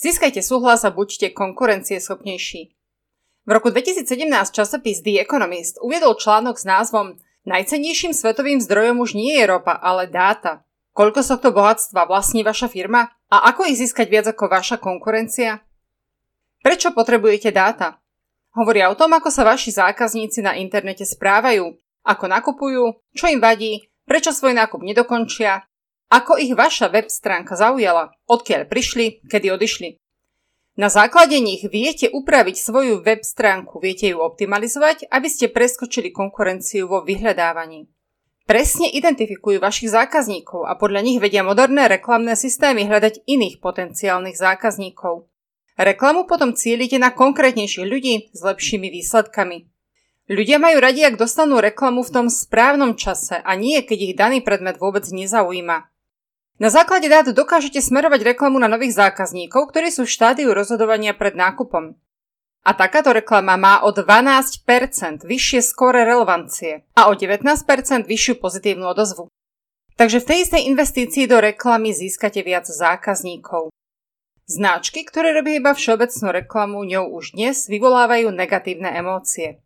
Získajte súhlas a buďte konkurencieschopnejší. V roku 2017 časopis The Economist uviedol článok s názvom Najcennejším svetovým zdrojom už nie je ropa, ale dáta. Koľko z tohto bohatstva vlastní vaša firma? A ako ich získať viac ako vaša konkurencia? Prečo potrebujete dáta? Hovoria o tom, ako sa vaši zákazníci na internete správajú, ako nakupujú, čo im vadí, prečo svoj nákup nedokončia, ako ich vaša web stránka zaujala, odkiaľ prišli, kedy odišli. Na základe nich viete upraviť svoju web stránku, viete ju optimalizovať, aby ste preskočili konkurenciu vo vyhľadávaní. Presne identifikujú vašich zákazníkov a podľa nich vedia moderné reklamné systémy hľadať iných potenciálnych zákazníkov. Reklamu potom cielite na konkrétnejších ľudí s lepšími výsledkami. Ľudia majú radi, ak dostanú reklamu v tom správnom čase a nie, keď ich daný predmet vôbec nezaujíma. Na základe dát dokážete smerovať reklamu na nových zákazníkov, ktorí sú v štádiu rozhodovania pred nákupom. A takáto reklama má o 12% vyššie skóre relevancie a o 19% vyššiu pozitívnu odozvu. Takže v tej istej investícii do reklamy získate viac zákazníkov. Značky, ktoré robia iba všeobecnú reklamu, ňou už dnes vyvolávajú negatívne emócie.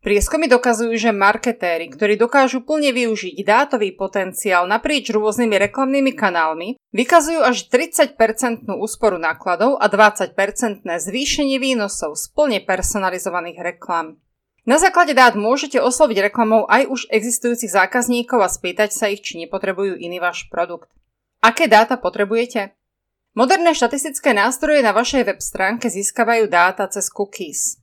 Prieskumy dokazujú, že marketéri, ktorí dokážu plne využiť dátový potenciál naprieč rôznymi reklamnými kanálmi, vykazujú až 30-percentnú úsporu nákladov a 20-percentné zvýšenie výnosov z plne personalizovaných reklám. Na základe dát môžete osloviť reklamou aj už existujúcich zákazníkov a spýtať sa ich, či nepotrebujú iný váš produkt. Aké dáta potrebujete? Moderné štatistické nástroje na vašej web stránke získavajú dáta cez cookies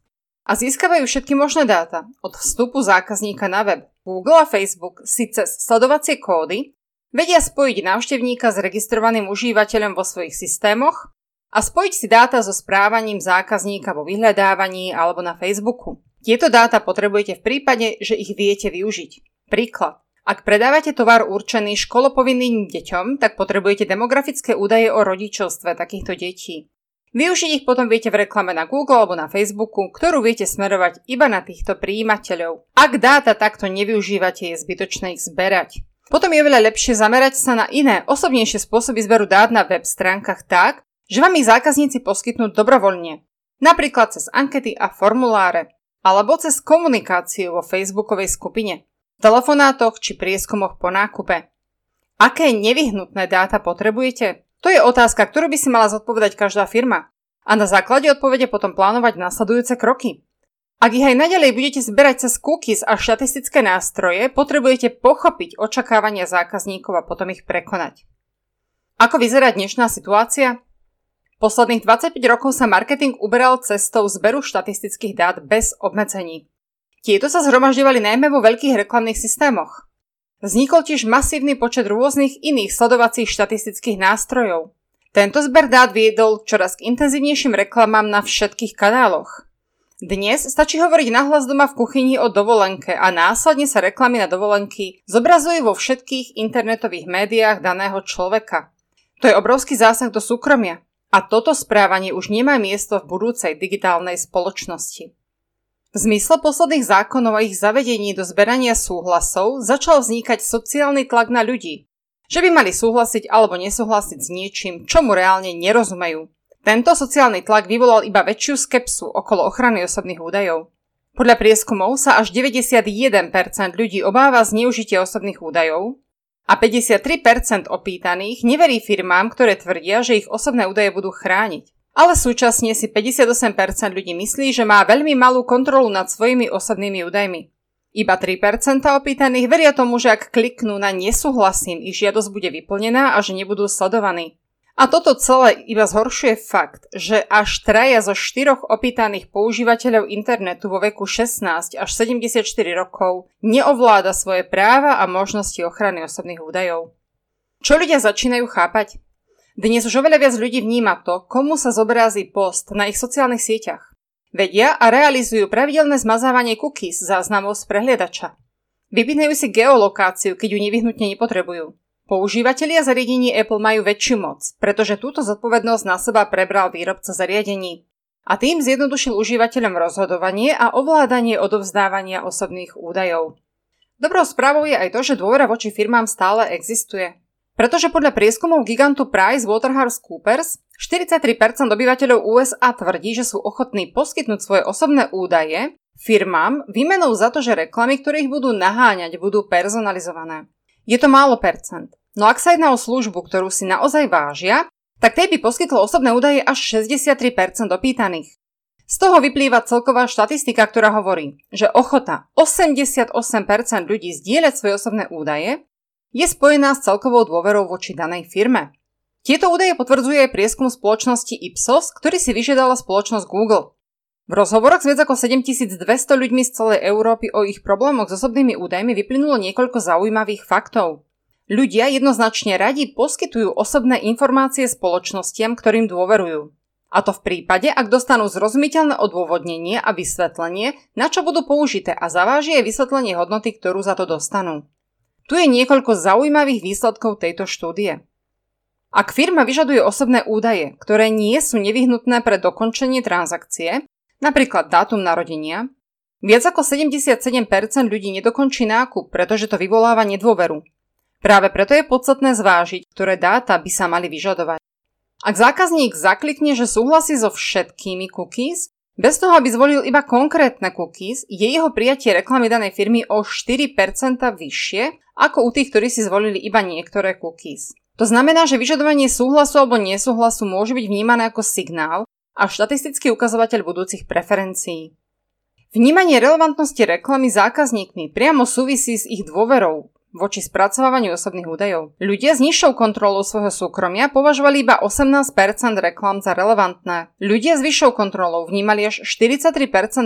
a získavajú všetky možné dáta od vstupu zákazníka na web. Google a Facebook si cez sledovacie kódy vedia spojiť návštevníka s registrovaným užívateľom vo svojich systémoch a spojiť si dáta so správaním zákazníka vo vyhľadávaní alebo na Facebooku. Tieto dáta potrebujete v prípade, že ich viete využiť. Príklad. Ak predávate tovar určený školopovinným deťom, tak potrebujete demografické údaje o rodičovstve takýchto detí. Využiť ich potom viete v reklame na Google alebo na Facebooku, ktorú viete smerovať iba na týchto príjimateľov. Ak dáta takto nevyužívate, je zbytočné ich zberať. Potom je veľa lepšie zamerať sa na iné, osobnejšie spôsoby zberu dát na web stránkach tak, že vám ich zákazníci poskytnú dobrovoľne. Napríklad cez ankety a formuláre, alebo cez komunikáciu vo facebookovej skupine, telefonátoch či prieskumoch po nákupe. Aké nevyhnutné dáta potrebujete? To je otázka, ktorú by si mala zodpovedať každá firma. A na základe odpovede potom plánovať nasledujúce kroky. Ak ich aj naďalej budete zberať cez cookies a štatistické nástroje, potrebujete pochopiť očakávania zákazníkov a potom ich prekonať. Ako vyzerá dnešná situácia? Posledných 25 rokov sa marketing uberal cestou zberu štatistických dát bez obmedzení. Tieto sa zhromažďovali najmä vo veľkých reklamných systémoch. Vznikol tiež masívny počet rôznych iných sledovacích štatistických nástrojov. Tento zber dát viedol čoraz k intenzívnejším reklamám na všetkých kanáloch. Dnes stačí hovoriť nahlas doma v kuchyni o dovolenke a následne sa reklamy na dovolenky zobrazujú vo všetkých internetových médiách daného človeka. To je obrovský zásah do súkromia. A toto správanie už nemá miesto v budúcej digitálnej spoločnosti. V zmysle posledných zákonov a ich zavedení do zberania súhlasov začal vznikať sociálny tlak na ľudí, že by mali súhlasiť alebo nesúhlasiť s niečím, čomu reálne nerozumejú. Tento sociálny tlak vyvolal iba väčšiu skepsu okolo ochrany osobných údajov. Podľa prieskumov sa až 91% ľudí obáva zneužitia osobných údajov a 53% opýtaných neverí firmám, ktoré tvrdia, že ich osobné údaje budú chrániť ale súčasne si 58% ľudí myslí, že má veľmi malú kontrolu nad svojimi osobnými údajmi. Iba 3% opýtaných veria tomu, že ak kliknú na nesúhlasím, ich žiadosť bude vyplnená a že nebudú sledovaní. A toto celé iba zhoršuje fakt, že až traja zo štyroch opýtaných používateľov internetu vo veku 16 až 74 rokov neovláda svoje práva a možnosti ochrany osobných údajov. Čo ľudia začínajú chápať? Dnes už oveľa viac ľudí vníma to, komu sa zobrazí post na ich sociálnych sieťach. Vedia a realizujú pravidelné zmazávanie cookies záznamov z prehliadača. Vypínajú si geolokáciu, keď ju nevyhnutne nepotrebujú. Používatelia zariadení Apple majú väčšiu moc, pretože túto zodpovednosť na seba prebral výrobca zariadení. A tým zjednodušil užívateľom rozhodovanie a ovládanie odovzdávania osobných údajov. Dobrou správou je aj to, že dôvera voči firmám stále existuje. Pretože podľa prieskumov gigantu Price Coopers 43% obyvateľov USA tvrdí, že sú ochotní poskytnúť svoje osobné údaje firmám výmenou za to, že reklamy, ktoré ich budú naháňať, budú personalizované. Je to málo percent. No ak sa jedná o službu, ktorú si naozaj vážia, tak tej by poskytlo osobné údaje až 63% opýtaných. Z toho vyplýva celková štatistika, ktorá hovorí, že ochota 88% ľudí zdieľať svoje osobné údaje je spojená s celkovou dôverou voči danej firme. Tieto údaje potvrdzuje aj prieskum spoločnosti Ipsos, ktorý si vyžiadala spoločnosť Google. V rozhovoroch s viac ako 7200 ľuďmi z celej Európy o ich problémoch s osobnými údajmi vyplynulo niekoľko zaujímavých faktov. Ľudia jednoznačne radi poskytujú osobné informácie spoločnostiam, ktorým dôverujú. A to v prípade, ak dostanú zrozumiteľné odôvodnenie a vysvetlenie, na čo budú použité a zaváži vysvetlenie hodnoty, ktorú za to dostanú. Tu je niekoľko zaujímavých výsledkov tejto štúdie. Ak firma vyžaduje osobné údaje, ktoré nie sú nevyhnutné pre dokončenie transakcie, napríklad dátum narodenia, viac ako 77% ľudí nedokončí nákup, pretože to vyvoláva nedôveru. Práve preto je podstatné zvážiť, ktoré dáta by sa mali vyžadovať. Ak zákazník zaklikne, že súhlasí so všetkými cookies, bez toho, aby zvolil iba konkrétne cookies, je jeho prijatie reklamy danej firmy o 4% vyššie ako u tých, ktorí si zvolili iba niektoré cookies. To znamená, že vyžadovanie súhlasu alebo nesúhlasu môže byť vnímané ako signál a štatistický ukazovateľ budúcich preferencií. Vnímanie relevantnosti reklamy zákazníkmi priamo súvisí s ich dôverou voči spracovávaniu osobných údajov. Ľudia s nižšou kontrolou svojho súkromia považovali iba 18% reklam za relevantné. Ľudia s vyššou kontrolou vnímali až 43%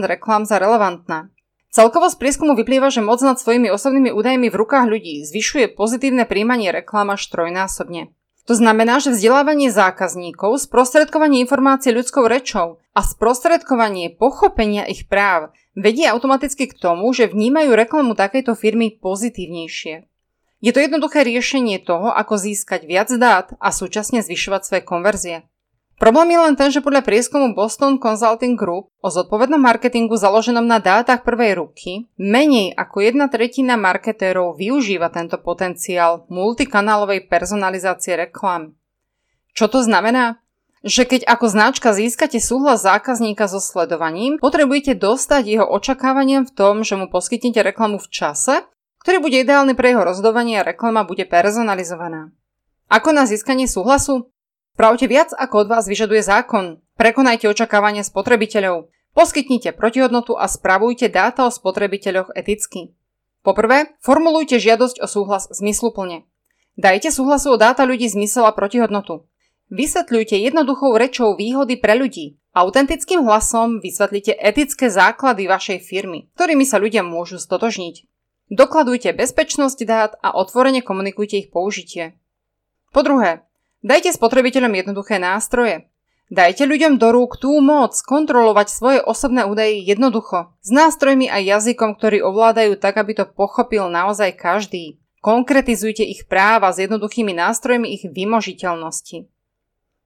reklam za relevantné. Celkovo z prieskumu vyplýva, že moc nad svojimi osobnými údajmi v rukách ľudí zvyšuje pozitívne príjmanie reklám až trojnásobne. To znamená, že vzdelávanie zákazníkov, sprostredkovanie informácií ľudskou rečou a sprostredkovanie pochopenia ich práv vedie automaticky k tomu, že vnímajú reklamu takejto firmy pozitívnejšie. Je to jednoduché riešenie toho, ako získať viac dát a súčasne zvyšovať svoje konverzie. Problém je len ten, že podľa prieskumu Boston Consulting Group o zodpovednom marketingu založenom na dátach prvej ruky, menej ako jedna tretina marketérov využíva tento potenciál multikanálovej personalizácie reklam. Čo to znamená? Že keď ako značka získate súhlas zákazníka so sledovaním, potrebujete dostať jeho očakávaniam v tom, že mu poskytnete reklamu v čase, ktorý bude ideálny pre jeho rozhodovanie a reklama bude personalizovaná. Ako na získanie súhlasu? Spravte viac, ako od vás vyžaduje zákon. Prekonajte očakávania spotrebiteľov. Poskytnite protihodnotu a spravujte dáta o spotrebiteľoch eticky. Poprvé, formulujte žiadosť o súhlas zmysluplne. Dajte súhlasu o dáta ľudí zmysel a protihodnotu. Vysvetľujte jednoduchou rečou výhody pre ľudí. Autentickým hlasom vysvetlite etické základy vašej firmy, ktorými sa ľudia môžu stotožniť. Dokladujte bezpečnosť dát a otvorene komunikujte ich použitie. Po druhé, Dajte spotrebiteľom jednoduché nástroje. Dajte ľuďom do rúk tú moc kontrolovať svoje osobné údaje jednoducho, s nástrojmi a jazykom, ktorý ovládajú tak, aby to pochopil naozaj každý. Konkretizujte ich práva s jednoduchými nástrojmi ich vymožiteľnosti.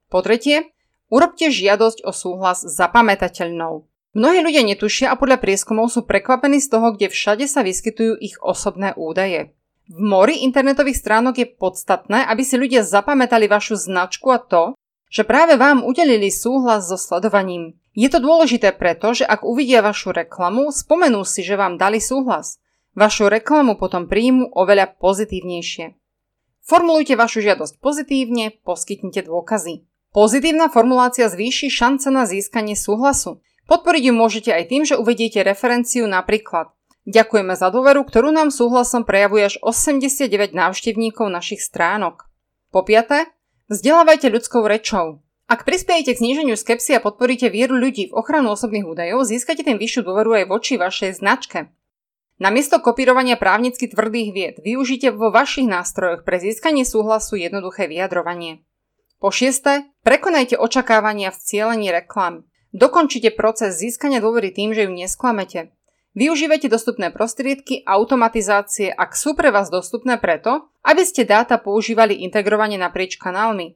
Po tretie, urobte žiadosť o súhlas zapamätateľnou. Mnohí ľudia netušia a podľa prieskumov sú prekvapení z toho, kde všade sa vyskytujú ich osobné údaje. V mori internetových stránok je podstatné, aby si ľudia zapamätali vašu značku a to, že práve vám udelili súhlas so sledovaním. Je to dôležité preto, že ak uvidia vašu reklamu, spomenú si, že vám dali súhlas. Vašu reklamu potom príjmu oveľa pozitívnejšie. Formulujte vašu žiadosť pozitívne, poskytnite dôkazy. Pozitívna formulácia zvýši šance na získanie súhlasu. Podporiť ju môžete aj tým, že uvediete referenciu napríklad Ďakujeme za dôveru, ktorú nám súhlasom prejavuje až 89 návštevníkov našich stránok. Po piaté, vzdelávajte ľudskou rečou. Ak prispiejete k zníženiu skepsy a podporíte vieru ľudí v ochranu osobných údajov, získate tým vyššiu dôveru aj voči vašej značke. Namiesto kopírovania právnicky tvrdých vied využite vo vašich nástrojoch pre získanie súhlasu jednoduché vyjadrovanie. Po šieste, prekonajte očakávania v cieľení reklam. Dokončite proces získania dôvery tým, že ju nesklamete. Využívajte dostupné prostriedky automatizácie, ak sú pre vás dostupné preto, aby ste dáta používali integrovane naprieč kanálmi.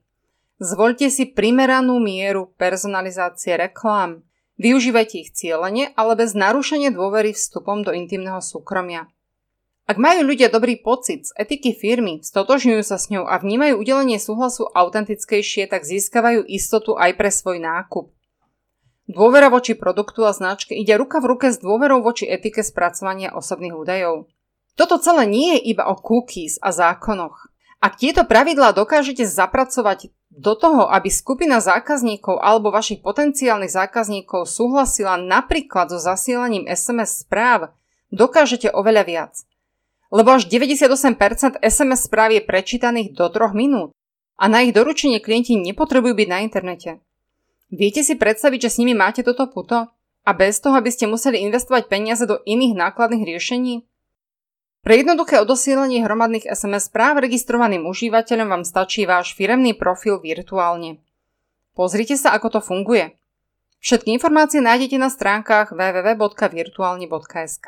Zvoľte si primeranú mieru personalizácie reklám. Využívajte ich cieľene, ale bez narušenia dôvery vstupom do intimného súkromia. Ak majú ľudia dobrý pocit z etiky firmy, stotožňujú sa s ňou a vnímajú udelenie súhlasu autentickejšie, tak získavajú istotu aj pre svoj nákup. Dôvera voči produktu a značke ide ruka v ruke s dôverou voči etike spracovania osobných údajov. Toto celé nie je iba o cookies a zákonoch. Ak tieto pravidlá dokážete zapracovať do toho, aby skupina zákazníkov alebo vašich potenciálnych zákazníkov súhlasila napríklad so zasielaním SMS správ, dokážete oveľa viac. Lebo až 98% SMS správ je prečítaných do 3 minút a na ich doručenie klienti nepotrebujú byť na internete. Viete si predstaviť, že s nimi máte toto puto? A bez toho, aby ste museli investovať peniaze do iných nákladných riešení? Pre jednoduché odosielanie hromadných SMS správ registrovaným užívateľom vám stačí váš firemný profil virtuálne. Pozrite sa, ako to funguje. Všetky informácie nájdete na stránkach www.virtualne.sk.